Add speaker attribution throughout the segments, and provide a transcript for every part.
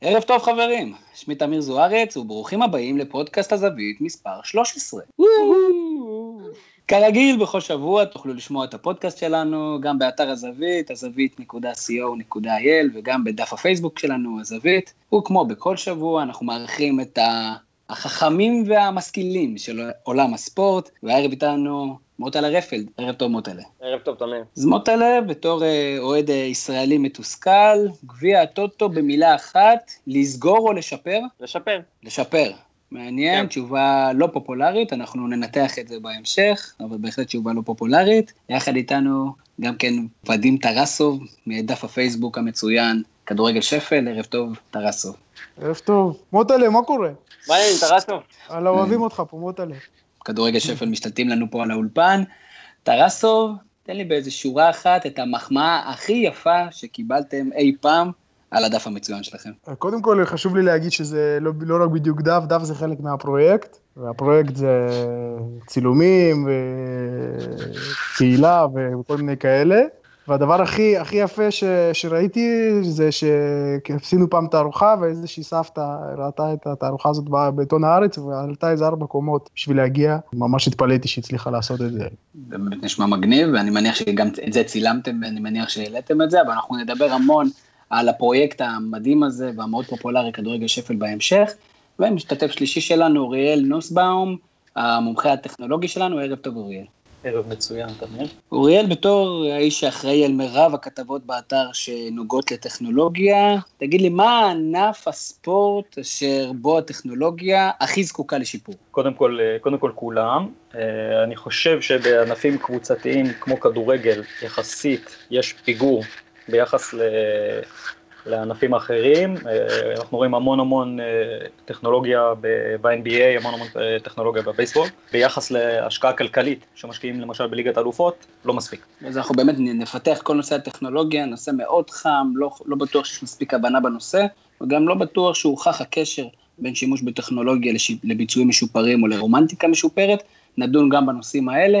Speaker 1: ערב טוב חברים, שמי תמיר זוארץ וברוכים הבאים לפודקאסט הזווית מספר 13. כרגיל בכל שבוע תוכלו לשמוע את הפודקאסט שלנו גם באתר הזווית, הזווית.co.il וגם בדף הפייסבוק שלנו, הזווית, וכמו בכל שבוע אנחנו מארחים את החכמים והמשכילים של עולם הספורט, והערב איתנו מוטלה רפלד, ערב טוב מוטלה.
Speaker 2: ערב טוב, תמיר.
Speaker 1: אז מוטלה, בתור אה, אוהד אה, ישראלי מתוסכל, גביע הטוטו במילה אחת, לסגור או לשפר?
Speaker 2: לשפר.
Speaker 1: לשפר. מעניין, כן. תשובה לא פופולרית, אנחנו ננתח את זה בהמשך, אבל בהחלט תשובה לא פופולרית. יחד איתנו גם כן ודים טרסוב, מדף הפייסבוק המצוין, כדורגל שפל, ערב טוב, טרסוב.
Speaker 3: ערב טוב. מוטלה, מה קורה?
Speaker 2: מה העניין, טרסוב?
Speaker 3: אללה, אוהבים אותך פה, מוטלה.
Speaker 1: כדורגל שפל משתלטים לנו פה על האולפן. טרסוב, תן לי באיזה שורה אחת את המחמאה הכי יפה שקיבלתם אי פעם על הדף המצוין שלכם.
Speaker 3: קודם כל חשוב לי להגיד שזה לא, לא רק בדיוק דף, דף זה חלק מהפרויקט, והפרויקט זה צילומים וקהילה וכל מיני כאלה. והדבר הכי, הכי יפה ש, שראיתי זה שעשינו פעם תערוכה ואיזושהי סבתא ראתה את התערוכה הזאת בעיתון הארץ ועלתה איזה ארבע קומות בשביל להגיע, ממש התפלאתי שהצליחה לעשות את זה.
Speaker 1: זה באמת נשמע מגניב ואני מניח שגם את זה צילמתם ואני מניח שהעליתם את זה, אבל אנחנו נדבר המון על הפרויקט המדהים הזה והמאוד פופולרי כדורגל שפל בהמשך. ומשתתף שלישי שלנו אוריאל נוסבאום, המומחה הטכנולוגי שלנו, ערב טוב אוריאל.
Speaker 2: ערב מצוין, תמיר.
Speaker 1: אוריאל, בתור האיש שאחראי על מירב הכתבות באתר שנוגעות לטכנולוגיה, תגיד לי, מה ענף הספורט אשר בו הטכנולוגיה הכי זקוקה לשיפור?
Speaker 2: קודם כל, קודם כל כולם. אה, אני חושב שבענפים קבוצתיים כמו כדורגל, יחסית יש פיגור ביחס ל... לענפים אחרים. אה, אנחנו רואים המון המון אה, טכנולוגיה ב-NBA, המון המון אה, טכנולוגיה בבייסבול. ביחס להשקעה כלכלית שמשקיעים למשל בליגת אלופות, לא מספיק.
Speaker 1: אז אנחנו באמת נפתח כל נושא הטכנולוגיה, נושא מאוד חם, לא, לא בטוח שיש מספיק הבנה בנושא, וגם לא בטוח שהוכח הקשר בין שימוש בטכנולוגיה לביצועים משופרים או לרומנטיקה משופרת. נדון גם בנושאים האלה.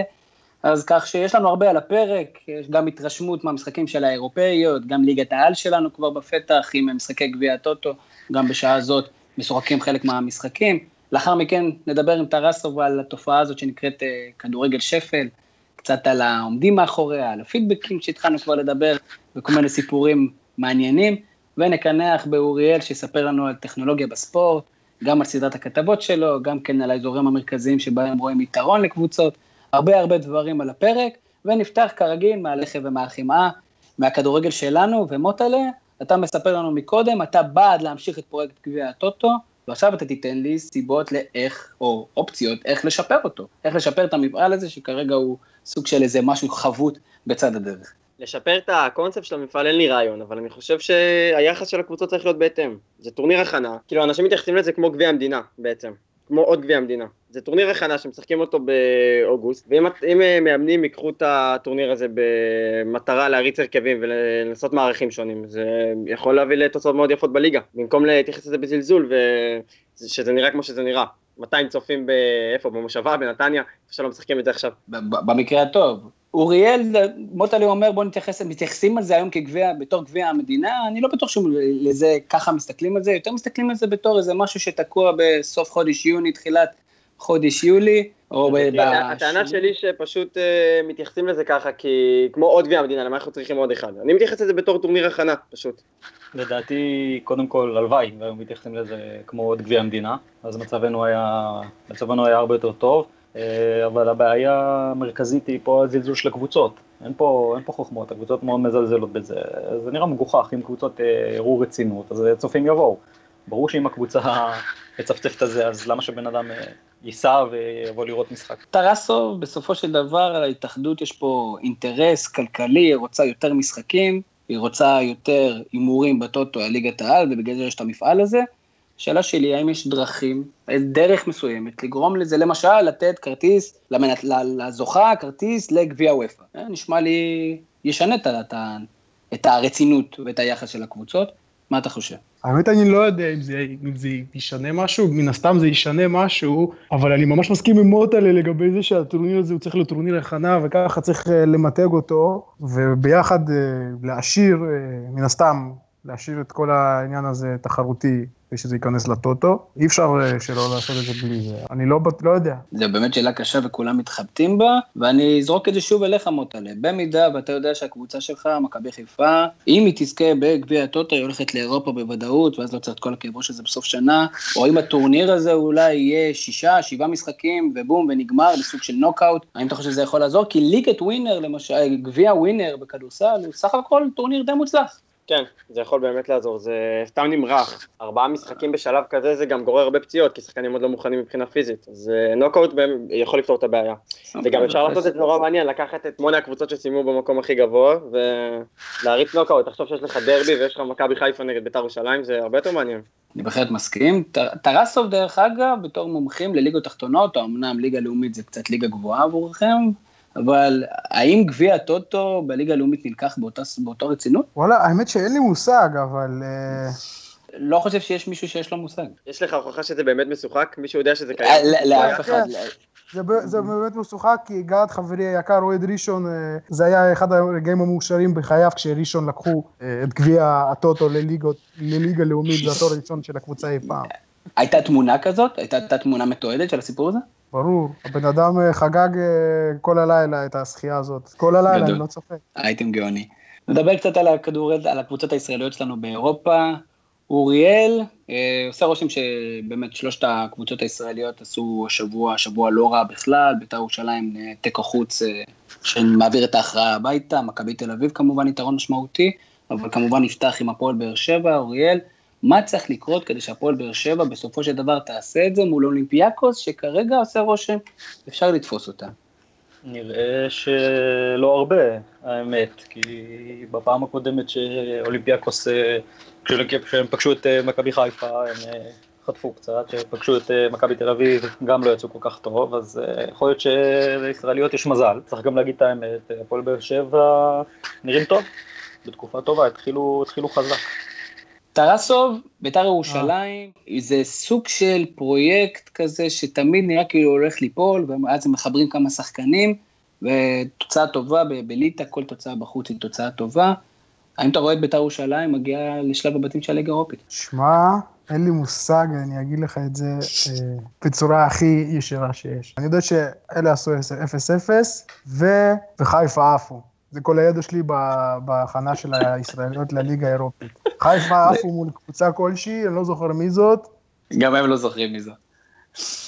Speaker 1: אז כך שיש לנו הרבה על הפרק, יש גם התרשמות מהמשחקים של האירופאיות, גם ליגת העל שלנו כבר בפתח עם משחקי גביע הטוטו, גם בשעה הזאת משוחקים חלק מהמשחקים. לאחר מכן נדבר עם טרסוב על התופעה הזאת שנקראת uh, כדורגל שפל, קצת על העומדים מאחוריה, על הפידבקים שהתחלנו כבר לדבר, וכל מיני סיפורים מעניינים, ונקנח באוריאל שיספר לנו על טכנולוגיה בספורט, גם על סדרת הכתבות שלו, גם כן על האזורים המרכזיים שבהם רואים יתרון לקבוצות. הרבה הרבה דברים על הפרק, ונפתח כרגיל מהלחם ומהחמאה, מהכדורגל שלנו, ומוטלה, אתה מספר לנו מקודם, אתה בעד להמשיך את פרויקט גביע הטוטו, ועכשיו אתה תיתן לי סיבות לאיך, או אופציות, איך לשפר אותו, איך לשפר את המפעל הזה, שכרגע הוא סוג של איזה משהו חבוט בצד הדרך.
Speaker 2: לשפר את הקונספט של המפעל אין לי רעיון, אבל אני חושב שהיחס של הקבוצות צריך להיות בהתאם. זה טורניר הכנה, כאילו אנשים מתייחסים לזה כמו גביע המדינה בעצם, כמו עוד גביע המדינה. זה טורניר הכנה שמשחקים אותו באוגוסט, ואם אה, מאמנים ייקחו את הטורניר הזה במטרה להריץ הרכבים ולנסות מערכים שונים, זה יכול להביא לתוצאות מאוד יפות בליגה, במקום להתייחס לזה בזלזול, ושזה נראה כמו שזה נראה. 200 צופים באיפה? במושבה, בנתניה, איפה שלא משחקים את זה עכשיו.
Speaker 1: במקרה הטוב. אוריאל, מוטלי אומר בוא נתייחס, מתייחסים על זה היום כגביע, בתור גביע המדינה, אני לא בטוח שלזה ככה מסתכלים על זה, יותר מסתכלים על זה בתור איזה משהו שתקוע בסוף חודש יוני, תחילת חודש יולי, או ב...
Speaker 2: הטענה שלי שפשוט אה, מתייחסים לזה ככה, כי כמו עוד גביע המדינה, למה אנחנו צריכים עוד אחד? אני מתייחס לזה בתור טורניר הכנה, פשוט. לדעתי, קודם כל, הלוואי, והיו מתייחסים לזה כמו עוד גביע המדינה, אז מצבנו היה, מצבנו היה הרבה יותר טוב, אבל הבעיה המרכזית היא פה הזלזול של הקבוצות. אין פה, אין פה חוכמות, הקבוצות מאוד מזלזלות בזה, זה נראה מגוחך, אם קבוצות יראו אה, רצינות, אז צופים יבואו. ברור שאם הקבוצה מצפצפת את זה, אז למה שבן אדם ייסע ויבוא לראות משחק.
Speaker 1: טרסוב, בסופו של דבר, להתאחדות יש פה אינטרס כלכלי, היא רוצה יותר משחקים, היא רוצה יותר הימורים בטוטו על ליגת העל, ובגלל זה יש את המפעל הזה. השאלה שלי, האם יש דרכים, דרך מסוימת, לגרום לזה, למשל, לתת כרטיס, למנת, לזוכה, כרטיס לגביע וופא. אה, נשמע לי, ישנה את, את הרצינות ואת היחס של הקבוצות. מה אתה חושב?
Speaker 3: האמת אני לא יודע אם זה, אם זה ישנה משהו, מן הסתם זה ישנה משהו, אבל אני ממש מסכים עם מוטלה לגבי זה שהטורניר הזה הוא צריך להיות טורניר הכנה וככה צריך uh, למתג אותו, וביחד uh, להעשיר מן הסתם להשאיר את כל העניין הזה תחרותי ושזה ייכנס לטוטו. אי אפשר אה, שלא לעשות את זה בלי זה. אני לא, לא יודע.
Speaker 1: זו באמת שאלה קשה וכולם מתחבטים בה, ואני אזרוק את זה שוב אליך מוטלה. במידה ואתה יודע שהקבוצה שלך, מכבי חיפה, אם היא תזכה בגביע הטוטו, היא הולכת לאירופה בוודאות, ואז לא צריך את כל הכאב ראש הזה בסוף שנה, או אם הטורניר הזה אולי יהיה שישה, שבעה משחקים, ובום, ונגמר בסוג של נוקאוט, האם אתה חושב שזה יכול לעזור? כי ליגת ווינר, למשל, גביע ווינר בכדורסל, הוא סך הכל טורניר די מוצלח.
Speaker 2: כן, זה יכול באמת לעזור, זה סתם נמרח. ארבעה משחקים בשלב כזה זה גם גורר הרבה פציעות, כי שחקנים עוד לא מוכנים מבחינה פיזית. אז נוקאוט יכול לפתור את הבעיה. וגם אפשר לעשות את זה נורא מעניין, לקחת את שמונה הקבוצות שסיימו במקום הכי גבוה, ולהריץ נוקאוט. תחשוב שיש לך דרבי ויש לך מכבי חיפה נגד בית"ר ירושלים, זה הרבה יותר מעניין.
Speaker 1: אני בהחלט מסכים. טרסוב, דרך אגב, בתור מומחים לליגות תחתונות, אמנם ליגה לאומית זה קצת ליגה גבוהה עבורכם, אבל האם גביע הטוטו בליגה הלאומית נלקח באותה, באותה רצינות?
Speaker 3: וואלה, האמת שאין לי מושג, אבל...
Speaker 1: אה, לא חושב שיש מישהו שיש לו מושג.
Speaker 2: יש לך הוכחה שזה באמת משוחק? מישהו יודע שזה קיים?
Speaker 1: לאף אחד.
Speaker 3: זה, זה באמת משוחק, כי גד חברי היקר, אוהד ראשון, אה, זה היה אחד הרגעים המאושרים בחייו, כשראשון לקחו אה, את גביע הטוטו לליגה לאומית, זה התור הראשון של הקבוצה אי פעם.
Speaker 1: הייתה תמונה כזאת? הייתה תמונה מתועדת של הסיפור הזה?
Speaker 3: ברור, הבן אדם אה, חגג אה, כל הלילה את הזכייה הזאת. כל הלילה, אני לא צוחק.
Speaker 1: הייתם גאוני. נדבר קצת על הכדורגל, על הקבוצות הישראליות שלנו באירופה. אוריאל, אה, עושה רושם שבאמת שלושת הקבוצות הישראליות עשו השבוע, שבוע לא רע בכלל, בית"ר ירושלים תיקו חוץ שמעביר את ההכרעה הביתה, מכבי תל אביב כמובן יתרון משמעותי, אבל כמובן נפתח עם הפועל באר שבע, אוריאל. מה צריך לקרות כדי שהפועל באר שבע בסופו של דבר תעשה את זה מול אולימפיאקוס, שכרגע עושה רושם, אפשר לתפוס אותה.
Speaker 2: נראה שלא הרבה, האמת, כי בפעם הקודמת שאולימפיאקוס, כשהם פגשו את אה, מכבי חיפה, הם אה, חטפו קצת, פגשו את אה, מכבי תל אביב, גם לא יצאו כל כך טוב, אז יכול להיות שלישראליות יש מזל. צריך גם להגיד את האמת, הפועל באר שבע נראים טוב, בתקופה טובה, התחילו, התחילו חזק.
Speaker 1: טרסוב, בית"ר ירושלים, זה סוג של פרויקט כזה שתמיד נראה כאילו הולך ליפול, ואז הם מחברים כמה שחקנים, ותוצאה טובה בליטא, כל תוצאה בחוץ היא תוצאה טובה. האם אתה רואה את בית"ר ירושלים מגיעה לשלב הבתים של הליגה האירופית?
Speaker 3: שמע, אין לי מושג, אני אגיד לך את זה אה, בצורה הכי ישירה שיש. אני יודע שאלה עשו 0-0, וחיפה עפו. זה כל הידע שלי בהכנה של הישראליות לליגה האירופית. חיפה עפו מול קבוצה כלשהי, אני לא זוכר מי זאת.
Speaker 1: גם הם לא זוכרים מי זאת.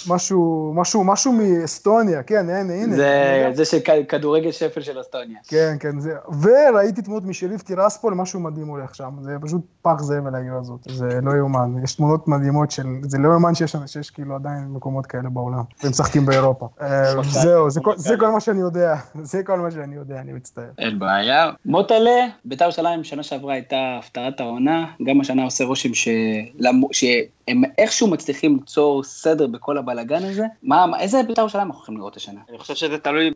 Speaker 3: משהו, משהו, משהו מאסטוניה, כן, הנה, הנה.
Speaker 1: זה, זה שכדורגל שפל של אסטוניה.
Speaker 3: כן, כן, זה, וראיתי תמונות משריף טירספול, משהו מדהים הולך שם, זה פשוט פח זבל העיר הזאת, זה לא יאומן, יש תמונות מדהימות של, זה לא יאומן שיש, שיש כאילו עדיין מקומות כאלה בעולם, והם משחקים באירופה. אה, זהו, זה, זה כל מה שאני יודע, זה כל מה שאני יודע, אני מצטער.
Speaker 1: אין בעיה. מוטלה, בית"ר ירושלים שנה שעברה הייתה הפתעת העונה, גם השנה עושה רושם שהם איכשהו מצליחים ליצור סדר בכל הבלאגן הזה, מה, איזה בית"ר ירושלים אנחנו הולכים לראות השנה?
Speaker 2: אני חושב שזה תלוי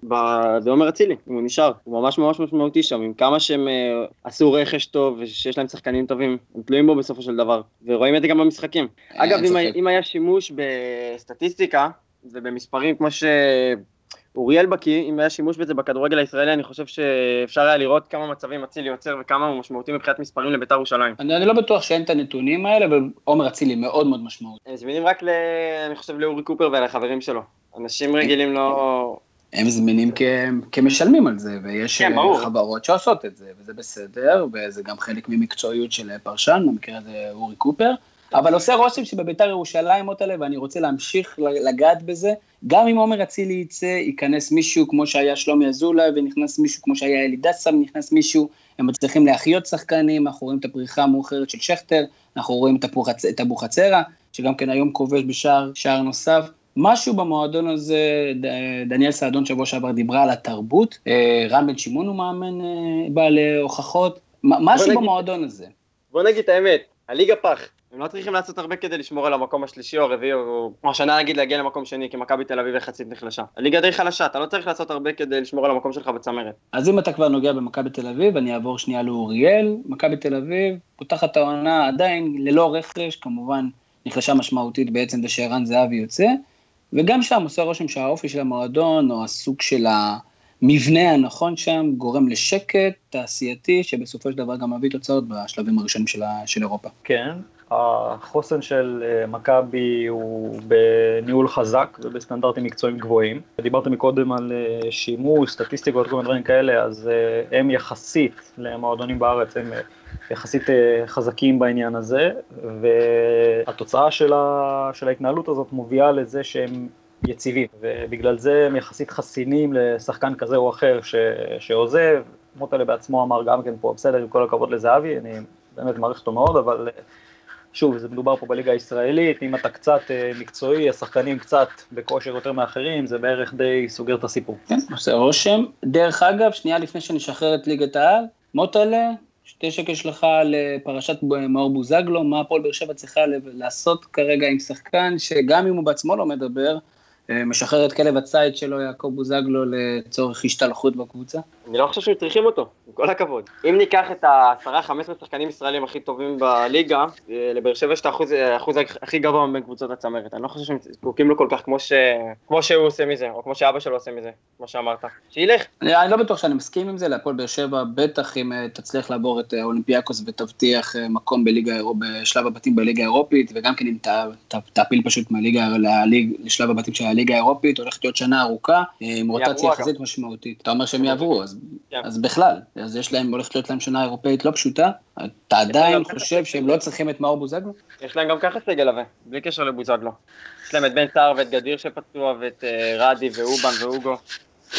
Speaker 2: בעומר אצילי, אם הוא נשאר, הוא ממש ממש משמעותי שם, עם כמה שהם uh, עשו רכש טוב ושיש להם שחקנים טובים, הם תלויים בו בסופו של דבר, ורואים את זה גם במשחקים. אגב, אם, אם היה שימוש בסטטיסטיקה ובמספרים כמו ש... אוריאל בקי, אם היה שימוש בזה בכדורגל הישראלי, אני חושב שאפשר היה לראות כמה מצבים אצילי יוצר וכמה הוא משמעותי מבחינת מספרים לביתר ירושלים.
Speaker 1: אני, אני לא בטוח שאין את הנתונים האלה, אבל עומר אצילי מאוד מאוד משמעותי.
Speaker 2: הם זמינים רק, ל, אני חושב, לאורי קופר ולחברים שלו. אנשים רגילים לא...
Speaker 1: הם זמינים כ... כמשלמים על זה, ויש כן, חברות שעושות את זה, וזה בסדר, וזה גם חלק ממקצועיות של פרשן, במקרה הזה אורי קופר. אבל עושה רושם שבביתר ירושלים אותה, ואני רוצה להמשיך לגעת בזה, גם אם עומר אצילי יצא, ייכנס מישהו כמו שהיה שלומי אזולאי, ונכנס מישהו כמו שהיה אלי דסה, ונכנס מישהו, הם מצליחים להחיות שחקנים, אנחנו רואים את הפריחה המאוחרת של שכטר, אנחנו רואים את אבוחצירה, שגם כן היום כובש בשער, שער נוסף. משהו במועדון הזה, דניאל סעדון שבוע שעבר דיברה על התרבות, אה, רן בן שמעון הוא מאמן אה, בעל הוכחות, משהו נגיד, במועדון הזה.
Speaker 2: בוא נגיד את האמת, הליגה פח, הם לא צריכים לעשות הרבה כדי לשמור על המקום השלישי או הרביעי, או השנה נגיד להגיע למקום שני, כי מכבי תל אביב יחסית נחלשה. הליגה די חלשה, אתה לא צריך לעשות הרבה כדי לשמור על המקום שלך בצמרת.
Speaker 1: אז אם אתה כבר נוגע במכבי תל אביב, אני אעבור שנייה לאוריאל. מכבי תל אביב פותחת העונה עדיין ללא רכש, כמובן נחלשה משמעותית בעצם זה שערן זהבי יוצא, וגם שם עושה רושם שהאופי של המועדון, או הסוג של המבנה הנכון שם גורם לשקט תעשייתי, שבסופו של דבר גם מביא תוצאות בשלבים הראשונים של, של אירופה.
Speaker 2: כן, החוסן של אה, מכבי הוא בניהול חזק ובסטנדרטים מקצועיים גבוהים. דיברת מקודם על אה, שימוש, סטטיסטיקות, כל מיני דברים כאלה, אז אה, הם יחסית למועדונים בארץ, הם יחסית חזקים בעניין הזה, והתוצאה של, ה, של ההתנהלות הזאת מובילה לזה שהם יציבים, ובגלל זה הם יחסית חסינים לשחקן כזה או אחר ש, שעוזב. מוטלה בעצמו אמר גם כן פה, בסדר, עם כל הכבוד לזהבי, אני באמת מעריך אותו מאוד, אבל שוב, זה מדובר פה בליגה הישראלית, אם אתה קצת אה, מקצועי, השחקנים קצת בכושר יותר מאחרים, זה בערך די סוגר את הסיפור.
Speaker 1: כן, עושה רושם. דרך אגב, שנייה לפני שנשחרר את ליגת העל, מוטלה, שתי שקל שלך לפרשת מאור בוזגלו, מה הפועל באר שבע צריכה לעשות כרגע עם שחקן, שגם אם הוא בעצמו לא מדבר, משחרר את כלב הציד שלו, יעקב בוזגלו, לצורך השתלחות בקבוצה?
Speaker 2: אני לא חושב שצריכים אותו, עם כל הכבוד. אם ניקח את ה-10-15 שחקנים ישראלים הכי טובים בליגה, אה, לבאר שבע יש את האחוז הכי גבוה מבין קבוצות הצמרת. אני לא חושב שהם זקוקים לו כל כך כמו, ש... כמו שהוא עושה מזה, או כמו שאבא שלו עושה מזה, כמו שאמרת. שילך.
Speaker 1: אני, אני לא בטוח שאני מסכים עם זה, להפועל באר שבע, בטח אם תצליח לעבור את אולימפיאקוס ותבטיח מקום בליגה, בשלב הבתים בליגה האירופית, וגם כן אם תעפיל פשוט מהליגה לשלב הבתים של הליגה האירופית, הולכת להיות שנה ארוכה, אה, עם רוטציה יחסית משמעותית. אתה אומר שהם יעברו, אז, כן. אז בכלל, אז יש להם, הולכת להיות להם שנה אירופאית לא פשוטה, אתה עדיין חושב שהם לא צריכים את מאור בוזגלו?
Speaker 2: יש להם גם ככה סגל עבה, בלי קשר לבוזגלו. יש להם את בן סער ואת גדיר שפצוע, ואת אה, רדי ואובן ואוגו.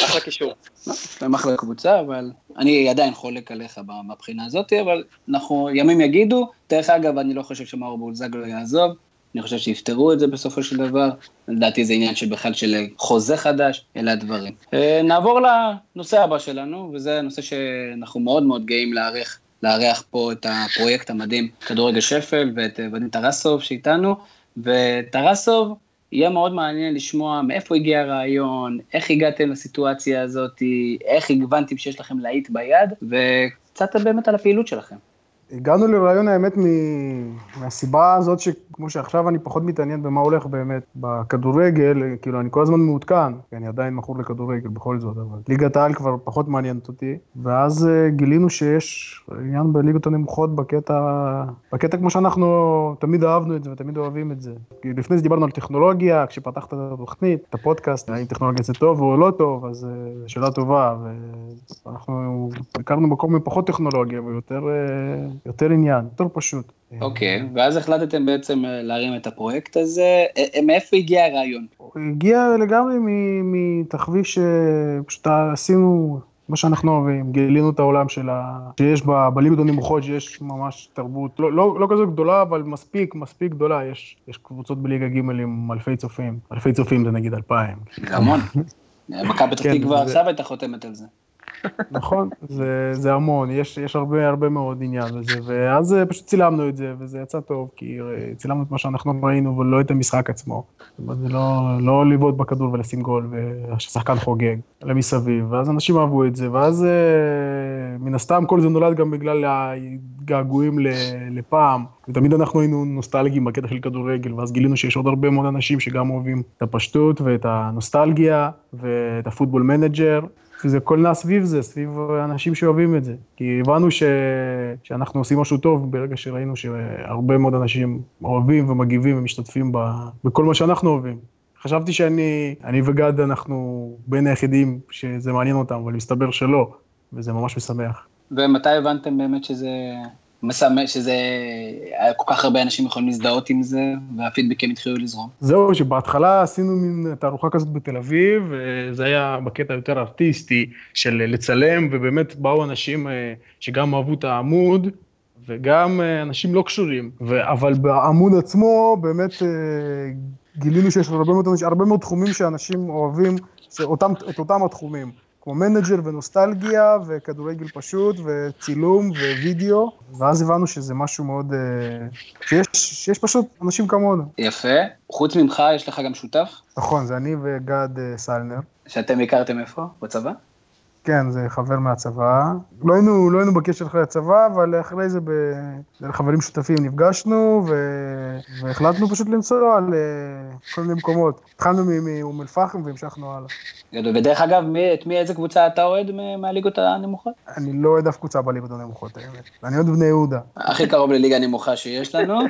Speaker 2: אחלה קישור.
Speaker 1: לא, יש להם אחלה קבוצה, אבל אני עדיין חולק עליך מהבחינה הזאת, אבל אנחנו, ימים יגידו. דרך אגב, אני לא חושב שמאור בוזגלו יעזוב. אני חושב שיפתרו את זה בסופו של דבר, לדעתי זה עניין של בכלל של חוזה חדש, אלה הדברים. אה, נעבור לנושא הבא שלנו, וזה הנושא שאנחנו מאוד מאוד גאים לארח, לארח פה את הפרויקט המדהים, כדורגל שפל, ואת אה, ודים טרסוב שאיתנו, וטרסוב, יהיה מאוד מעניין לשמוע מאיפה הגיע הרעיון, איך הגעתם לסיטואציה הזאת, איך הבנתם שיש לכם להיט ביד, וקצת באמת על הפעילות שלכם.
Speaker 3: הגענו לרעיון האמת מהסיבה הזאת שכמו שעכשיו אני פחות מתעניין במה הולך באמת בכדורגל, כאילו אני כל הזמן מעודכן, כי אני עדיין מכור לכדורגל בכל זאת, אבל ליגת העל כבר פחות מעניינת אותי, ואז אה, גילינו שיש עניין בליגות הנמוכות בקטע, בקטע כמו שאנחנו תמיד אהבנו את זה ותמיד אוהבים את זה. כי לפני זה דיברנו על טכנולוגיה, כשפתחת את התוכנית, את הפודקאסט, האם טכנולוגיה זה טוב או לא טוב, אז אה, זו שאלה טובה, ואנחנו הכרנו מקום עם פחות טכנולוגיה ויותר... יותר עניין, יותר פשוט.
Speaker 1: אוקיי, okay, ואז החלטתם בעצם אה, להרים את הפרויקט הזה, אה, אה, מאיפה הגיע הרעיון?
Speaker 3: הוא הגיע לגמרי מתחביש שפשוט עשינו מה שאנחנו אוהבים, גילינו את העולם של ה... שיש ב... בליגות הנמוכות, שיש ממש תרבות, לא, לא, לא כזו גדולה, אבל מספיק, מספיק גדולה, יש, יש קבוצות בליגה ג' עם אלפי צופים, אלפי צופים זה נגיד אלפיים.
Speaker 1: זה המון. מכבי פתח תקווה עכשיו הייתה חותמת על זה.
Speaker 3: נכון, זה, זה המון, יש, יש הרבה הרבה מאוד עניין בזה, ואז אה, פשוט צילמנו את זה, וזה יצא טוב, כי אה, צילמנו את מה שאנחנו ראינו, ולא את המשחק עצמו. זאת אומרת, זה לא, לא לבעוט בכדור ולשים גול, וששחקן חוגג, אלא מסביב, ואז אנשים אהבו את זה, ואז אה, מן הסתם כל זה נולד גם בגלל הגעגועים לפעם, ותמיד אנחנו היינו נוסטלגיים בקטע של כדורגל, ואז גילינו שיש עוד הרבה מאוד אנשים שגם אוהבים את הפשטות ואת הנוסטלגיה, ואת הפוטבול מנג'ר, שזה הכל נע סביב זה, סביב אנשים שאוהבים את זה. כי הבנו ש... שאנחנו עושים משהו טוב ברגע שראינו שהרבה מאוד אנשים אוהבים ומגיבים ומשתתפים ב... בכל מה שאנחנו אוהבים. חשבתי שאני אני וגד, אנחנו בין היחידים שזה מעניין אותם, אבל מסתבר שלא, וזה ממש משמח.
Speaker 1: ומתי הבנתם באמת שזה משמח, שזה, כל כך הרבה אנשים יכולים להזדהות עם זה, והפידבקים התחילו לזרום.
Speaker 3: זהו, שבהתחלה עשינו מין תערוכה כזאת בתל אביב, וזה היה בקטע יותר ארטיסטי של לצלם, ובאמת באו אנשים אה, שגם אהבו את העמוד, וגם אה, אנשים לא קשורים, ו... אבל בעמוד עצמו באמת אה, גילינו שיש הרבה מאוד, הרבה מאוד תחומים שאנשים אוהבים, אותם, את אותם התחומים. כמו מנג'ר ונוסטלגיה וכדורגל פשוט וצילום ווידאו, ואז הבנו שזה משהו מאוד, אה, שיש, שיש פשוט אנשים כמונו.
Speaker 1: יפה. חוץ ממך יש לך גם שותף?
Speaker 3: נכון, זה אני וגד אה, סלנר.
Speaker 1: שאתם הכרתם איפה? בצבא?
Speaker 3: כן, זה חבר מהצבא. לא היינו, לא היינו בקשר אחרי הצבא, אבל אחרי זה בחברים שותפים נפגשנו, ו... והחלטנו פשוט לנסוע לכל מיני מקומות. התחלנו מאום אל-פחם והמשכנו הלאה.
Speaker 1: ודרך אגב, מי, את מי, איזה קבוצה אתה אוהד מהליגות הנמוכות?
Speaker 3: אני לא אוהד אף קבוצה בליגות הנמוכות, האמת. אני אוהד בני יהודה.
Speaker 1: הכי קרוב לליגה נמוכה שיש לנו.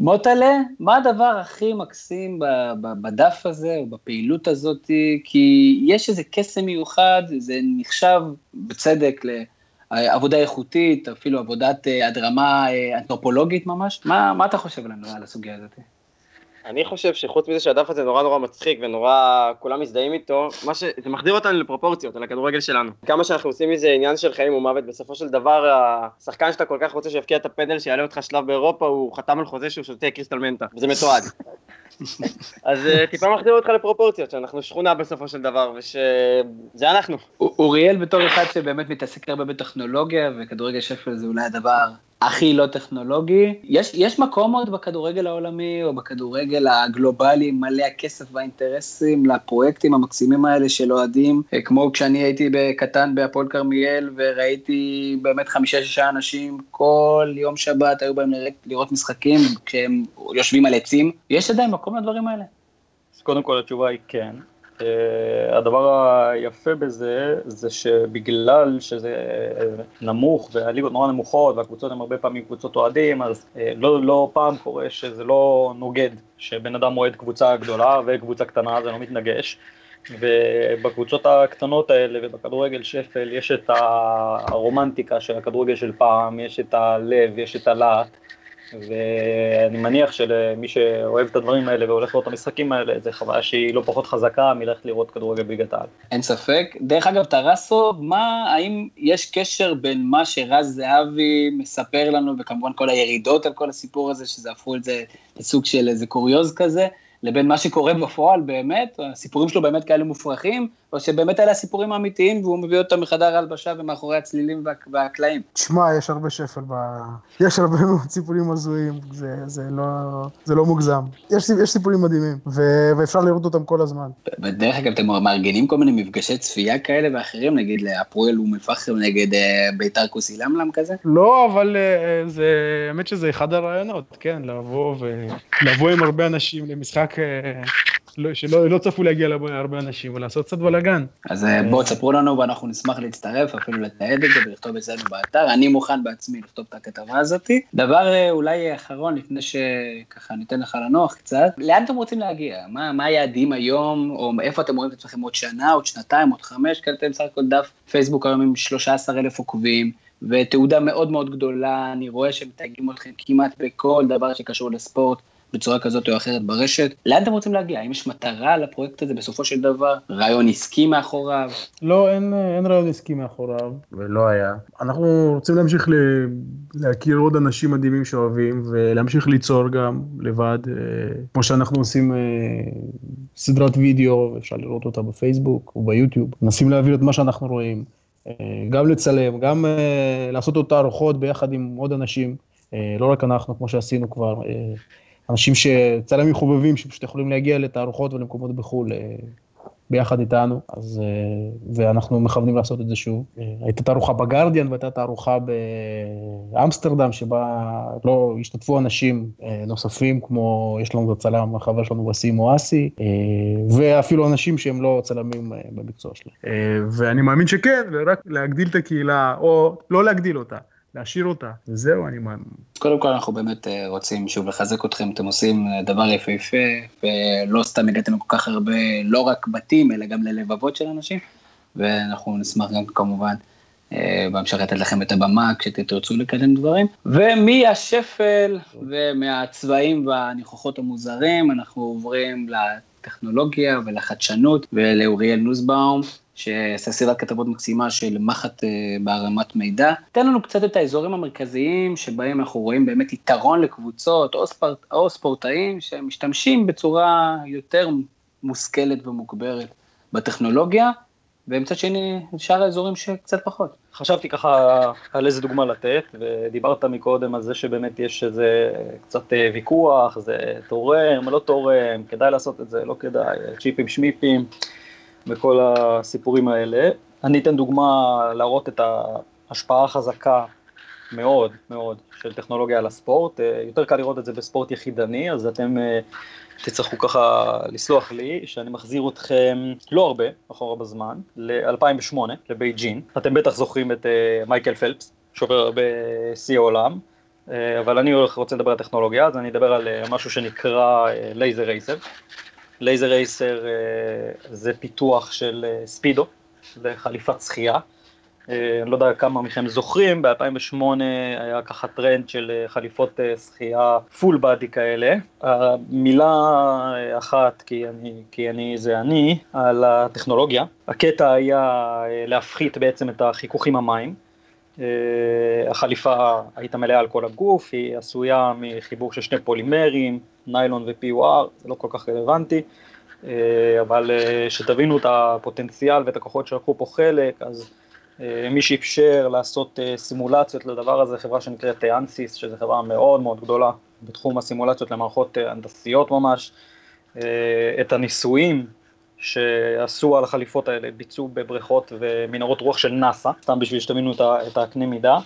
Speaker 1: מוטלה, מה הדבר הכי מקסים בדף הזה, או בפעילות הזאת? כי יש איזה קסם מיוחד, זה נחשב בצדק לעבודה איכותית, אפילו עבודת הדרמה אה, אה, אנתרופולוגית ממש. מה, מה אתה חושב לנו על הסוגיה הזאת?
Speaker 2: אני חושב שחוץ מזה שהדף הזה נורא נורא מצחיק ונורא כולם מזדהים איתו, מה ש... זה מחדיר אותנו לפרופורציות, על הכדורגל שלנו. כמה שאנחנו עושים מזה עניין של חיים ומוות, בסופו של דבר השחקן שאתה כל כך רוצה שיפקיע את הפנדל שיעלה אותך שלב באירופה, הוא חתם על חוזה שהוא שותה קריסטל מנטה, וזה מתועד. אז אה, טיפה מחדיר אותך לפרופורציות, שאנחנו שכונה בסופו של דבר, ושזה אנחנו.
Speaker 1: אוריאל בתור אחד שבאמת מתעסק הרבה בטכנולוגיה, וכדורגל שפל זה אולי הדבר הכי לא טכנולוגי. יש, יש מקום עוד בכדורגל העולמי או בכדורגל הגלובלי מלא הכסף והאינטרסים לפרויקטים המקסימים האלה של אוהדים, אה, כמו כשאני הייתי בקטן בהפועל כרמיאל וראיתי באמת חמישה-שישה אנשים כל יום שבת היו בהם לראות, לראות משחקים כשהם יושבים על עצים. יש עדיין מקום לדברים האלה?
Speaker 2: אז קודם כל התשובה היא כן. Uh, הדבר היפה בזה, זה שבגלל שזה נמוך והליגות נורא נמוכות והקבוצות הן הרבה פעמים קבוצות אוהדים, אז uh, לא, לא פעם קורה שזה לא נוגד, שבן אדם אוהד קבוצה גדולה וקבוצה קטנה, זה לא מתנגש. ובקבוצות הקטנות האלה ובכדורגל שפל יש את הרומנטיקה של הכדורגל של פעם, יש את הלב, יש את הלהט. ואני מניח שלמי שאוהב את הדברים האלה והולך לראות את המשחקים האלה, זו חוויה שהיא לא פחות חזקה מלכת לראות כדורגל בליגת העל.
Speaker 1: אין ספק. דרך אגב, טרסו, מה, האם יש קשר בין מה שרז זהבי מספר לנו, וכמובן כל הירידות על כל הסיפור הזה, שזה הפכו את זה לסוג של איזה קוריוז כזה, לבין מה שקורה בפועל באמת, הסיפורים שלו באמת כאלה מופרכים, או שבאמת אלה הסיפורים האמיתיים והוא מביא אותם מחדר ההלבשה ומאחורי הצלילים וה, והקלעים.
Speaker 3: תשמע, יש הרבה שפל ב... יש הרבה מאוד סיפורים הזויים, זה, זה, לא, זה לא מוגזם. יש, יש סיפורים מדהימים, ו... ואפשר לראות אותם כל הזמן.
Speaker 1: בדרך אגב, אתם מארגנים כל מיני מפגשי צפייה כאלה ואחרים, נגיד להפועל אום אל-פחם נגד אה, ביתר כוסי למלם כזה?
Speaker 3: לא, אבל אה, זה, האמת שזה אחד הרעיונות, כן, לבוא ולבוא עם הרבה אנשים למשחק אה, שלא לא צפו להגיע להרבה אנשים ולעשות קצת בלאגן.
Speaker 1: אז אה, בואו תספרו לנו ואנחנו נשמח להצטרף, אפילו לתעד את זה ולכתוב את זה באתר. אני מוכן בעצמי לכתוב את הכתבה הזאת. דבר אה, אולי אחרון, לפני שככה ניתן לך לנוח קצת, לאן אתם רוצים להגיע? מה, מה היעדים היום, או איפה אתם רואים את עצמכם עוד שנה, עוד שנתיים, עוד חמש? כי אתם בסך הכל דף פייסבוק היום עם 13 אלף עוקבים. ותעודה מאוד מאוד גדולה, אני רואה שמתייגים אתכם כמעט בכל דבר שקשור לספורט, בצורה כזאת או אחרת ברשת. לאן אתם רוצים להגיע? האם יש מטרה לפרויקט הזה בסופו של דבר? רעיון עסקי מאחוריו?
Speaker 3: לא, אין, אין רעיון עסקי מאחוריו, ולא היה. אנחנו רוצים להמשיך ל... להכיר עוד אנשים מדהימים שאוהבים, ולהמשיך ליצור גם לבד, אה, כמו שאנחנו עושים אה, סדרת וידאו, אפשר לראות אותה בפייסבוק וביוטיוב. מנסים להעביר את מה שאנחנו רואים. אה, גם לצלם, גם לעשות אותה ארוחות ביחד עם עוד אנשים, לא רק אנחנו, כמו שעשינו כבר אנשים שצלמים חובבים שפשוט יכולים להגיע לתערוכות ולמקומות בחו"ל אה, ביחד איתנו, אז, אה, ואנחנו מכוונים לעשות את זה שוב. אה, הייתה תערוכה בגרדיאן והייתה תערוכה באמסטרדם, שבה לא השתתפו אנשים נוספים, כמו יש לנו את הצלם, החבר שלנו וסים מואסי, ואפילו אנשים שהם לא צלמים במקצוע שלהם. ואני מאמין שכן, ורק להגדיל את הקהילה, או לא להגדיל אותה. להשאיר אותה, וזהו, אני מאמין.
Speaker 1: קודם כל אנחנו באמת אה, רוצים שוב לחזק אתכם, אתם עושים אה, דבר יפהפה, ולא סתם הגעתם לכל כך הרבה, לא רק בתים, אלא גם ללבבות של אנשים, ואנחנו נשמח גם כמובן אה, בהמשך לתת לכם את הבמה כשתרצו לקדם דברים. ומהשפל ומהצבעים והניחוחות המוזרים, אנחנו עוברים לטכנולוגיה ולחדשנות ולאוריאל נוסבאום. שעשה סדרת כתבות מקסימה של מחט אה, בהרמת מידע. תן לנו קצת את האזורים המרכזיים שבהם אנחנו רואים באמת יתרון לקבוצות או, ספורט, או ספורטאים שמשתמשים בצורה יותר מושכלת ומוגברת בטכנולוגיה, ומצד שני שאר האזורים שקצת פחות.
Speaker 2: חשבתי ככה על איזה דוגמה לתת, ודיברת מקודם על זה שבאמת יש איזה קצת אה, ויכוח, זה תורם, לא תורם, כדאי לעשות את זה, לא כדאי, צ'יפים שמיפים. וכל הסיפורים האלה.
Speaker 4: אני אתן דוגמה להראות את ההשפעה החזקה מאוד מאוד של טכנולוגיה על הספורט, אה, יותר קל לראות את זה בספורט יחידני, אז אתם אה, תצטרכו ככה לסלוח לי, שאני מחזיר אתכם לא הרבה, אחורה בזמן, ל-2008, לבייג'ין. אתם בטח זוכרים את אה, מייקל פלפס, שובר בשיא העולם, אבל אני רוצה לדבר על טכנולוגיה, אז אני אדבר על משהו שנקרא לייזר רייסר. לייזר רייסר זה פיתוח של ספידו, זה חליפת שחייה. אה, אני לא יודע כמה מכם זוכרים, ב-2008 היה ככה טרנד של אה, חליפות אה, שחייה full body כאלה. מילה אחת, כי אני, כי אני זה אני, על הטכנולוגיה. הקטע היה להפחית בעצם את החיכוך עם המים. החליפה הייתה מלאה על כל הגוף, היא עשויה מחיבור של שני פולימרים, ניילון ו-PUR, זה לא כל כך רלוונטי. אבל שתבינו את הפוטנציאל ואת הכוחות שלקחו פה חלק, אז אה, מי שאפשר לעשות אה, סימולציות לדבר הזה, חברה שנקראת אנסיס, שזו חברה מאוד מאוד גדולה בתחום הסימולציות למערכות אה, הנדסיות ממש. את הניסויים שעשו על החליפות האלה, ביצעו בבריכות ומנהרות רוח של נאסא, סתם בשביל שתבינו את הקנה מידה.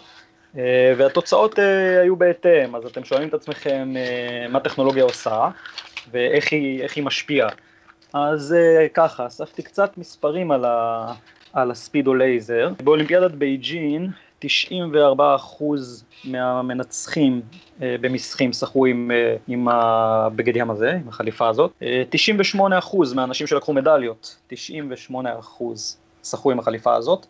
Speaker 4: והתוצאות היו בהתאם, אז אתם שואלים את עצמכם מה טכנולוגיה עושה ואיך היא, היא משפיעה. אז ככה, אספתי קצת מספרים על, ה, על הספידו לייזר. באולימפיאדת בייג'ין 94% מהמנצחים אה, במשחים שחו עם, אה, עם הבגד ים הזה, עם החליפה הזאת. אה, 98% מהאנשים שלקחו מדליות, 98% שחו עם החליפה הזאת.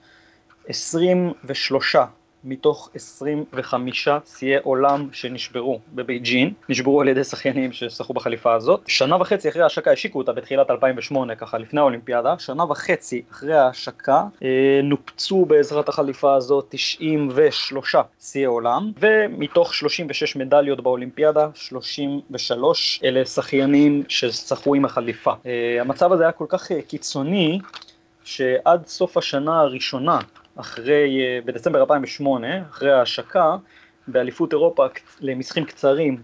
Speaker 4: 23 מתוך 25 שיאי עולם שנשברו בבייג'ין, נשברו על ידי שחיינים ששחו בחליפה הזאת. שנה וחצי אחרי ההשקה השיקו אותה בתחילת 2008, ככה לפני האולימפיאדה, שנה וחצי אחרי ההשקה אה, נופצו בעזרת החליפה הזאת 93 שיאי עולם, ומתוך 36 מדליות באולימפיאדה, 33 אלה שחיינים ששחו עם החליפה. אה, המצב הזה היה כל כך אה, קיצוני, שעד סוף השנה הראשונה אחרי, אה, בדצמבר 2008, אחרי ההשקה, באליפות אירופה למשחקים קצרים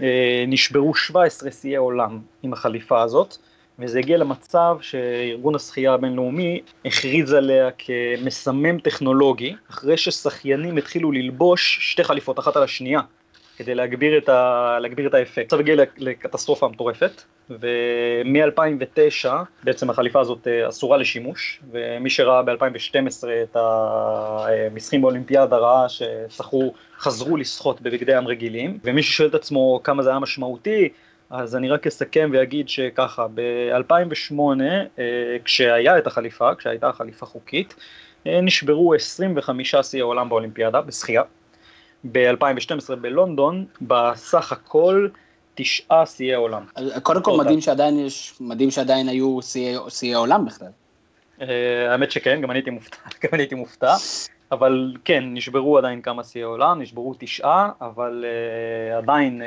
Speaker 4: אה, נשברו 17 שיאי עולם עם החליפה הזאת, וזה הגיע למצב שארגון השחייה הבינלאומי הכריז עליה כמסמם טכנולוגי, אחרי ששחיינים התחילו ללבוש שתי חליפות אחת על השנייה. כדי להגביר את, ה... להגביר את האפקט. עכשיו הגיע לקטסטרופה מטורפת, ומ-2009 בעצם החליפה הזאת אה, אסורה לשימוש, ומי שראה ב-2012 את המסחים באולימפיאדה ראה ששחו, חזרו לשחות בבגדי ים רגילים, ומי ששואל את עצמו כמה זה היה משמעותי, אז אני רק אסכם ואגיד שככה, ב-2008, אה, כשהיה את החליפה, כשהייתה החליפה חוקית, אה, נשברו 25 שיאי העולם באולימפיאדה, בשחייה. ב-2012 בלונדון, בסך הכל תשעה שיאי עולם.
Speaker 1: קודם כל מדהים שעדיין יש, מדהים שעדיין היו שיאי עולם בכלל.
Speaker 4: אה, האמת שכן, גם אני הייתי מופתע, גם אני הייתי מופתע. אבל כן, נשברו עדיין כמה שיאי עולם, נשברו תשעה, אבל uh, עדיין uh,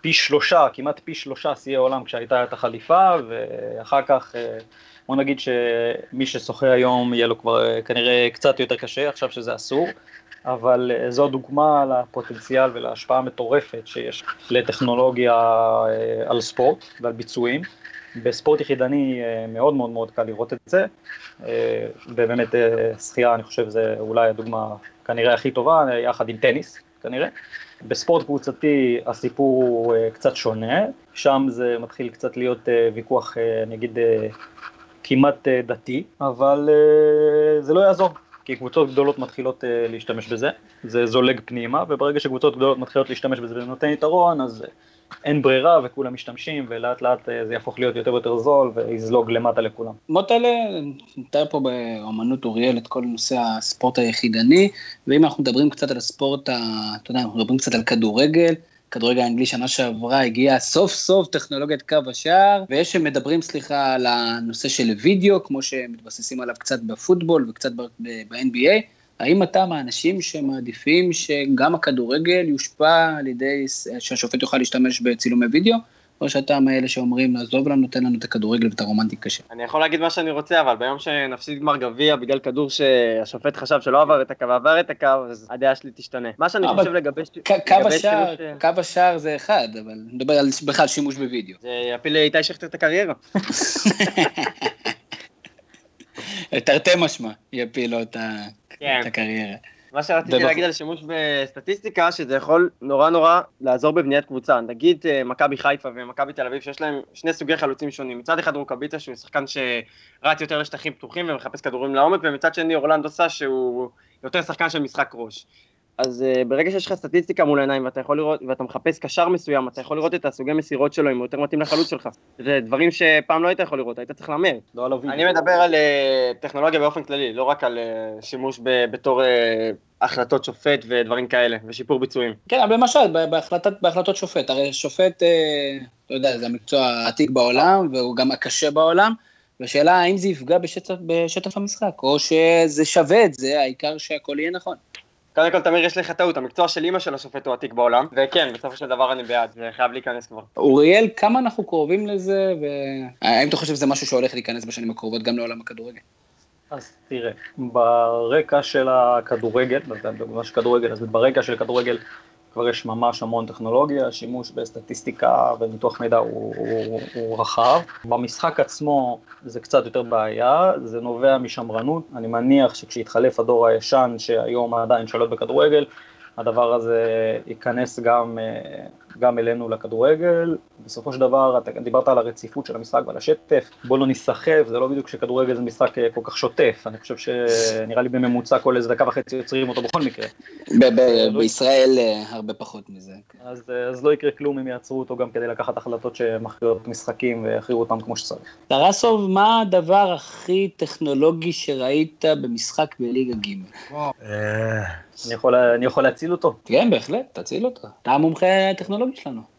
Speaker 4: פי שלושה, כמעט פי שלושה שיאי עולם כשהייתה את החליפה, ואחר כך, uh, בוא נגיד שמי ששוחה היום יהיה לו כבר uh, כנראה קצת יותר קשה, עכשיו שזה אסור, אבל אה, זו דוגמה לפוטנציאל ולהשפעה המטורפת שיש לטכנולוגיה אה, על ספורט ועל ביצועים. בספורט יחידני אה, מאוד מאוד מאוד קל לראות את זה, ובאמת שחייה אני חושב זה אולי הדוגמה כנראה הכי טובה, יחד עם טניס כנראה. בספורט קבוצתי הסיפור הוא קצת שונה, שם זה מתחיל קצת להיות ויכוח, אני אגיד, כמעט דתי, אבל זה לא יעזור, כי קבוצות גדולות מתחילות uh, להשתמש בזה, זה זולג פנימה, וברגע שקבוצות גדולות מתחילות להשתמש בזה וזה נותן יתרון, אז uh, אין ברירה וכולם משתמשים, ולאט לאט uh, זה יהפוך להיות יותר ויותר זול ויזלוג למטה לכולם.
Speaker 1: מוטלה, נתאר פה באמנות אוריאל את כל נושא הספורט היחידני, ואם אנחנו מדברים קצת על הספורט, אתה יודע, אנחנו מדברים קצת על כדורגל, כדורגל האנגלי שנה שעברה הגיעה סוף סוף טכנולוגיית קו השער, ויש שמדברים, סליחה, על הנושא של וידאו, כמו שמתבססים עליו קצת בפוטבול וקצת ב-NBA. האם אתה מהאנשים שמעדיפים שגם הכדורגל יושפע על ידי, שהשופט יוכל להשתמש בצילומי וידאו, או שאתה מאלה שאומרים, לעזוב לנו, תן לנו את הכדורגל ואת הרומנטיקה שלו.
Speaker 4: אני יכול להגיד מה שאני רוצה, אבל ביום שנפסיד גמר גביע בגלל כדור שהשופט חשב שלא עבר את הקו, עבר את הקו, אז הדעה שלי תשתנה. מה שאני חושב לגבי...
Speaker 1: קו השער זה אחד, אבל נדבר על בכלל שימוש בווידאו.
Speaker 4: זה יפיל לאיתי שכטר את הקריירה.
Speaker 1: תרתי משמע, יפיל לו את כן. הקריירה.
Speaker 2: מה שרציתי להגיד על שימוש בסטטיסטיקה, שזה יכול נורא נורא לעזור בבניית קבוצה. נגיד אה, מכבי חיפה ומכבי תל אביב, שיש להם שני סוגי חלוצים שונים. מצד אחד רוקאביצה, שהוא שחקן שרץ יותר לשטחים פתוחים ומחפש כדורים לעומק, ומצד שני אורלנדו סה, שהוא יותר שחקן של משחק ראש. אז uh, ברגע שיש לך סטטיסטיקה מול העיניים ואתה יכול לראות, ואתה מחפש קשר מסוים, אתה יכול לראות את הסוגי מסירות שלו, אם הוא יותר מתאים לחלוץ שלך. זה דברים שפעם לא היית יכול לראות, היית צריך להמר. לא על הווידאו. אני מדבר על uh, טכנולוגיה באופן כללי, לא רק על uh, שימוש ב- בתור uh, החלטות שופט ודברים כאלה, ושיפור ביצועים.
Speaker 1: כן, אבל למשל, בהחלטת, בהחלטות שופט, הרי שופט, uh, אתה יודע, זה המקצוע העתיק בעולם, והוא גם הקשה בעולם. והשאלה האם זה יפגע בשטף, בשטף המשחק, או שזה שווה את זה, העיקר שהכל יהיה נכון.
Speaker 2: קודם כל, תמיר, יש לך טעות, המקצוע של אימא של השופט הוא עתיק בעולם, וכן, בסופו של דבר אני בעד, זה חייב להיכנס כבר.
Speaker 1: אוריאל, כמה אנחנו קרובים לזה, והאם אתה חושב שזה משהו שהולך להיכנס בשנים הקרובות גם לעולם הכדורגל?
Speaker 4: אז תראה, ברקע של הכדורגל, ממש כדורגל, אז ברקע של הכדורגל כבר יש ממש המון טכנולוגיה, שימוש בסטטיסטיקה וניתוח מידע הוא, הוא, הוא רחב. במשחק עצמו זה קצת יותר בעיה, זה נובע משמרנות. אני מניח שכשיתחלף הדור הישן, שהיום עדיין שולט בכדורגל, הדבר הזה ייכנס גם, אה, גם אלינו לכדורגל. בסופו של דבר, אתה דיברת על הרציפות של המשחק ועל השטף, בוא לא ניסחף, זה לא בדיוק שכדורגל זה משחק אה, כל כך שוטף, אני חושב שנראה לי בממוצע כל איזה דקה וחצי יוצרים אותו בכל מקרה.
Speaker 1: בישראל אה, הרבה פחות מזה.
Speaker 4: אז, אז לא יקרה כלום אם יעצרו אותו גם כדי לקחת החלטות שמכריעות משחקים ויכריעו אותם כמו שצריך.
Speaker 1: טרסוב, מה הדבר הכי טכנולוגי שראית במשחק בליגה ג'?
Speaker 4: אני יכול, אני יכול להציל אותו?
Speaker 1: כן, בהחלט, תציל אותו. אתה המומחה הטכנולוגי שלנו.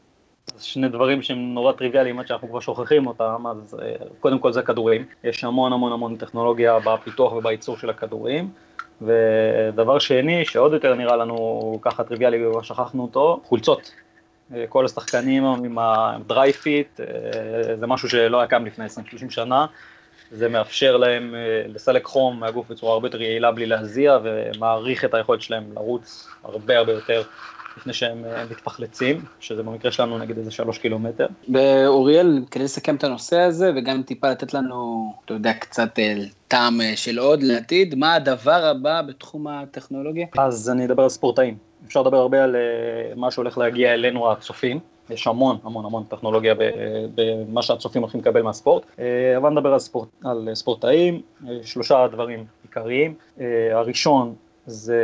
Speaker 4: שני דברים שהם נורא טריוויאליים עד שאנחנו כבר שוכחים אותם, אז אה, קודם כל זה כדורים. יש המון המון המון טכנולוגיה בפיתוח ובייצור של הכדורים. ודבר שני, שעוד יותר נראה לנו ככה טריוויאלי וממש שכחנו אותו, חולצות. אה, כל השחקנים עם ה Dri-FIT, אה, זה משהו שלא היה קם לפני 20-30 שנה. זה מאפשר להם לסלק חום מהגוף בצורה הרבה יותר יעילה בלי להזיע ומעריך את היכולת שלהם לרוץ הרבה הרבה יותר לפני שהם אה, מתפחלצים, שזה במקרה שלנו נגיד איזה שלוש קילומטר.
Speaker 1: ואוריאל, כדי לסכם את הנושא הזה וגם טיפה לתת לנו, אתה יודע, קצת אה, טעם של עוד לעתיד, מה הדבר הבא בתחום הטכנולוגיה?
Speaker 4: אז אני אדבר על ספורטאים. אפשר לדבר הרבה על מה שהולך להגיע אלינו הצופים. יש המון המון המון טכנולוגיה במה שהצופים הולכים לקבל מהספורט, אה, אבל נדבר על, ספורט, על ספורטאים, אה, שלושה דברים עיקריים, אה, הראשון זה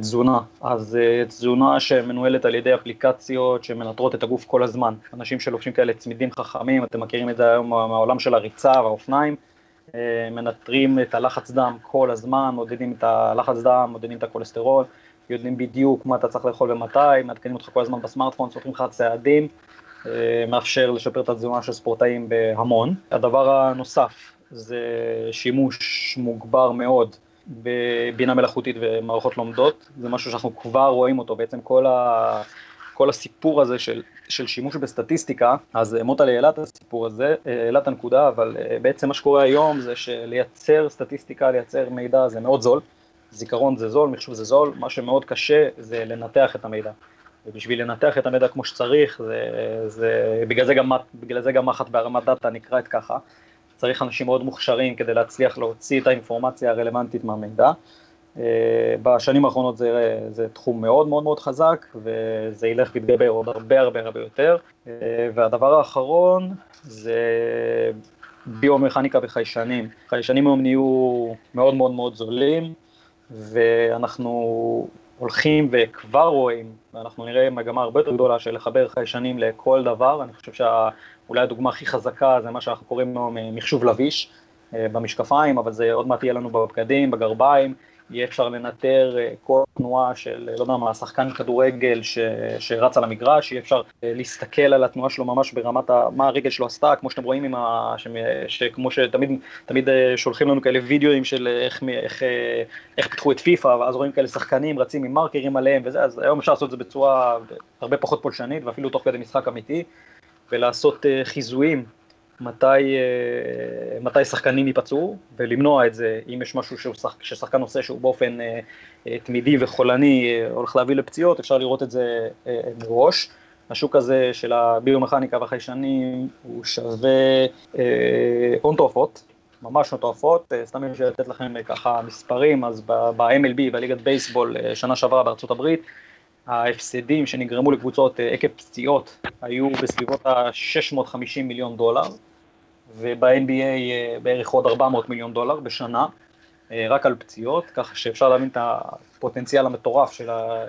Speaker 4: תזונה, אז תזונה שמנוהלת על ידי אפליקציות שמנטרות את הגוף כל הזמן, אנשים שלובשים כאלה צמידים חכמים, אתם מכירים את זה היום מהעולם של הריצה והאופניים, מנטרים את הלחץ דם כל הזמן, מודדים את הלחץ דם, מודדים את הכולסטרול, יודעים בדיוק מה אתה צריך לאכול ומתי, מעדכנים אותך כל הזמן בסמארטפון, סופרים לך צעדים, אה, מאפשר לשפר את התזונה של ספורטאים בהמון. הדבר הנוסף זה שימוש מוגבר מאוד בבינה מלאכותית ומערכות לומדות, זה משהו שאנחנו כבר רואים אותו, בעצם כל, ה, כל הסיפור הזה של, של שימוש בסטטיסטיקה, אז מוטה העלה את הסיפור הזה, העלה את הנקודה, אבל אה, בעצם מה שקורה היום זה שלייצר סטטיסטיקה, לייצר מידע זה מאוד זול. זיכרון זה זול, מחשוב זה זול, מה שמאוד קשה זה לנתח את המידע. ובשביל לנתח את המידע כמו שצריך, זה, זה, בגלל, זה גם, בגלל זה גם מחט בהרמת דאטה נקראת ככה, צריך אנשים מאוד מוכשרים כדי להצליח להוציא את האינפורמציה הרלוונטית מהמידע. אה, בשנים האחרונות זה, זה תחום מאוד מאוד מאוד חזק, וזה ילך ויתגבר עוד הרבה הרבה הרבה יותר. אה, והדבר האחרון זה ביומכניקה וחיישנים. חיישנים היום נהיו מאוד מאוד מאוד זולים. ואנחנו הולכים וכבר רואים, ואנחנו נראה מגמה הרבה יותר גדולה של לחבר חיישנים לכל דבר, אני חושב שאולי הדוגמה הכי חזקה זה מה שאנחנו קוראים לו מחשוב לביש אה, במשקפיים, אבל זה עוד מעט יהיה לנו בבגדים, בגרביים, יהיה אפשר לנטר אה, כל תנועה של, לא יודע מה, שחקן כדורגל ש, שרץ על המגרש, יהיה אפשר אה, להסתכל על התנועה שלו ממש ברמת ה, מה הרגל שלו עשתה, כמו שאתם רואים, ה, ש, שכמו שתמיד תמיד אה, שולחים לנו כאלה וידאוים של איך, איך, איך פיתחו את פיפא, ואז רואים כאלה שחקנים רצים עם מרקרים עליהם וזה, אז היום אפשר לעשות את זה בצורה הרבה פחות פולשנית, ואפילו תוך כדי משחק אמיתי, ולעשות חיזויים מתי, אה, מתי שחקנים ייפצעו, ולמנוע את זה, אם יש משהו ששח, ששחקן עושה שהוא באופן אה, אה, תמידי וחולני הולך להביא לפציעות, אפשר לראות את זה מראש. השוק הזה של הביומכניקה והחיישנים הוא שווה הון תועפות, ממש מטורפות, סתם בשביל לתת לכם ככה מספרים, אז ב-MLB, בליגת בייסבול, שנה שעברה בארצות הברית, ההפסדים שנגרמו לקבוצות עקב פציעות היו בסביבות ה-650 מיליון דולר, וב-NBA בערך עוד 400 מיליון דולר בשנה, רק על פציעות, ככה שאפשר להבין את הפוטנציאל המטורף של ה...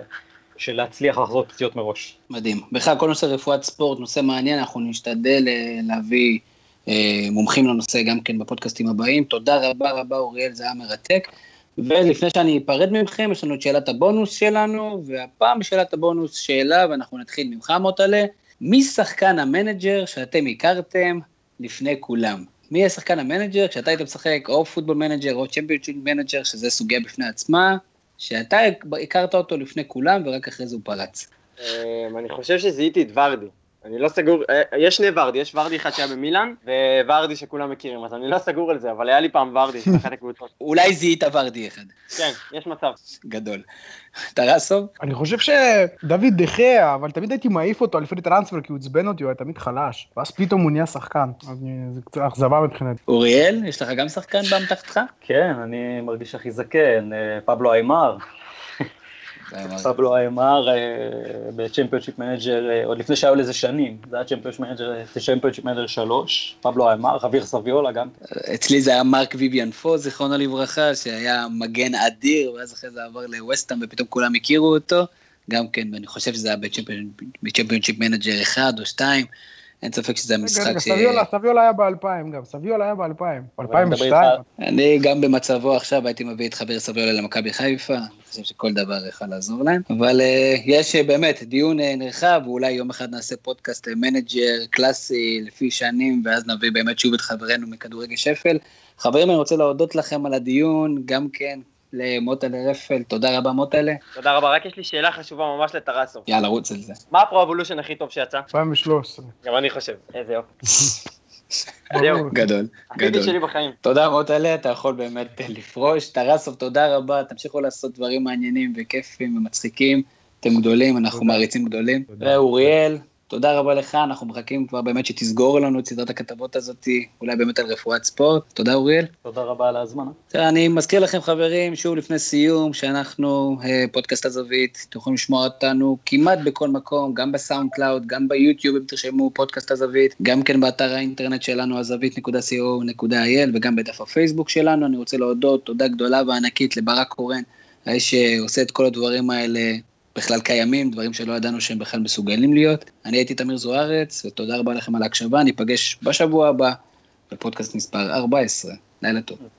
Speaker 4: של להצליח לחזות פציעות מראש.
Speaker 1: מדהים. בכלל, כל נושא רפואת ספורט, נושא מעניין, אנחנו נשתדל אה, להביא אה, מומחים לנושא גם כן בפודקאסטים הבאים. תודה רבה רבה, אוריאל, זה היה מרתק. ולפני שאני אפרד מכם, יש לנו את שאלת הבונוס שלנו, והפעם בשאלת הבונוס שאלה, ואנחנו נתחיל ממך, מוטלה. מי שחקן המנג'ר שאתם הכרתם לפני כולם? מי יהיה שחקן המנג'ר כשאתה היית משחק או פוטבול מנג'ר או צ'מפיונצ'יפ מנג'ר, שזה סוגיה בפני עצמה, שאתה הכרת אותו לפני כולם ורק אחרי זה הוא פרץ.
Speaker 2: אמ, אני חושב שזיהיתי את ורדי. אני לא סגור, אה, יש שני ורדי, יש ורדי אחד שהיה במילאן, וורדי שכולם מכירים, אז אני לא סגור על זה, אבל היה לי פעם ורדי, אחת הקבוצות.
Speaker 1: אולי זיהית ורדי אחד.
Speaker 2: כן, יש מצב.
Speaker 1: גדול. טרסוב?
Speaker 3: אני חושב שדוד דחיה, אבל תמיד הייתי מעיף אותו לפני טרנספר, כי הוא עצבן אותי, הוא היה תמיד חלש. ואז פתאום הוא נהיה שחקן, אז זה קצת אכזבה מבחינתי.
Speaker 1: אוריאל, יש לך גם שחקן באמתחתך?
Speaker 4: כן, אני מרגיש הכי זקן, אה, פבלו איימר. פבלו אה, בצ'מפיונשיפ מנג'ר, עוד לפני שהיו לזה שנים, זה היה צ'מפיונשיפ מנג'ר 3, פבלו איימר, חבייר סביולה גם.
Speaker 1: אצלי זה היה מרק ויביאן פו, זיכרונו לברכה, שהיה מגן אדיר, ואז אחרי זה עבר לווסטהאם ופתאום כולם הכירו אותו, גם כן, ואני חושב שזה היה בצ'מפיונשיפ מנג'ר 1 או 2. אין ספק שזה המשחק ש...
Speaker 3: סביולה היה ב-2000 גם, סביולה היה ב-2000, ב-2002.
Speaker 1: אני גם במצבו עכשיו הייתי מביא את חבייר סביולה למכבי חיפה, אני חושב שכל דבר יכול לעזור להם, אבל אה, יש אה, באמת דיון אה, נרחב, ואולי יום אחד נעשה פודקאסט מנג'ר קלאסי לפי שנים, ואז נביא באמת שוב את חברינו מכדורגל שפל. חברים, אני רוצה להודות לכם על הדיון, גם כן, למוטלה רפל, תודה רבה מוטלה.
Speaker 2: תודה רבה, רק יש לי שאלה חשובה ממש לטרסוב.
Speaker 1: יאללה, רוץ על זה.
Speaker 2: מה הפרו-אבולושן הכי טוב שיצא?
Speaker 3: 2013.
Speaker 2: גם אני חושב, איזה יופי.
Speaker 1: זהו. גדול, גדול.
Speaker 2: שלי בחיים.
Speaker 1: תודה מוטלה, אתה יכול באמת לפרוש. טרסוב, תודה רבה, תמשיכו לעשות דברים מעניינים וכיפים ומצחיקים. אתם גדולים, אנחנו מעריצים גדולים. ואוריאל, תודה רבה לך, אנחנו מחכים כבר באמת שתסגור לנו את סדרת הכתבות הזאת, אולי באמת על רפואת ספורט. תודה אוריאל.
Speaker 4: תודה רבה על ההזמנה.
Speaker 1: אני מזכיר לכם חברים, שוב לפני סיום, שאנחנו אה, פודקאסט הזווית, אתם יכולים לשמוע אותנו כמעט בכל מקום, גם בסאונד קלאוד, גם ביוטיוב, אם תרשמו פודקאסט הזווית, גם כן באתר האינטרנט שלנו, הזווית.co.il, וגם בדף הפייסבוק שלנו. אני רוצה להודות תודה גדולה וענקית לברק קורן, האיש שעושה את כל הדברים האלה בכלל קיימים, דברים שלא ידענו שהם בכלל מסוגלים להיות. אני הייתי תמיר זוארץ, ותודה רבה לכם על ההקשבה, ניפגש בשבוע הבא בפודקאסט מספר 14. לילה טוב.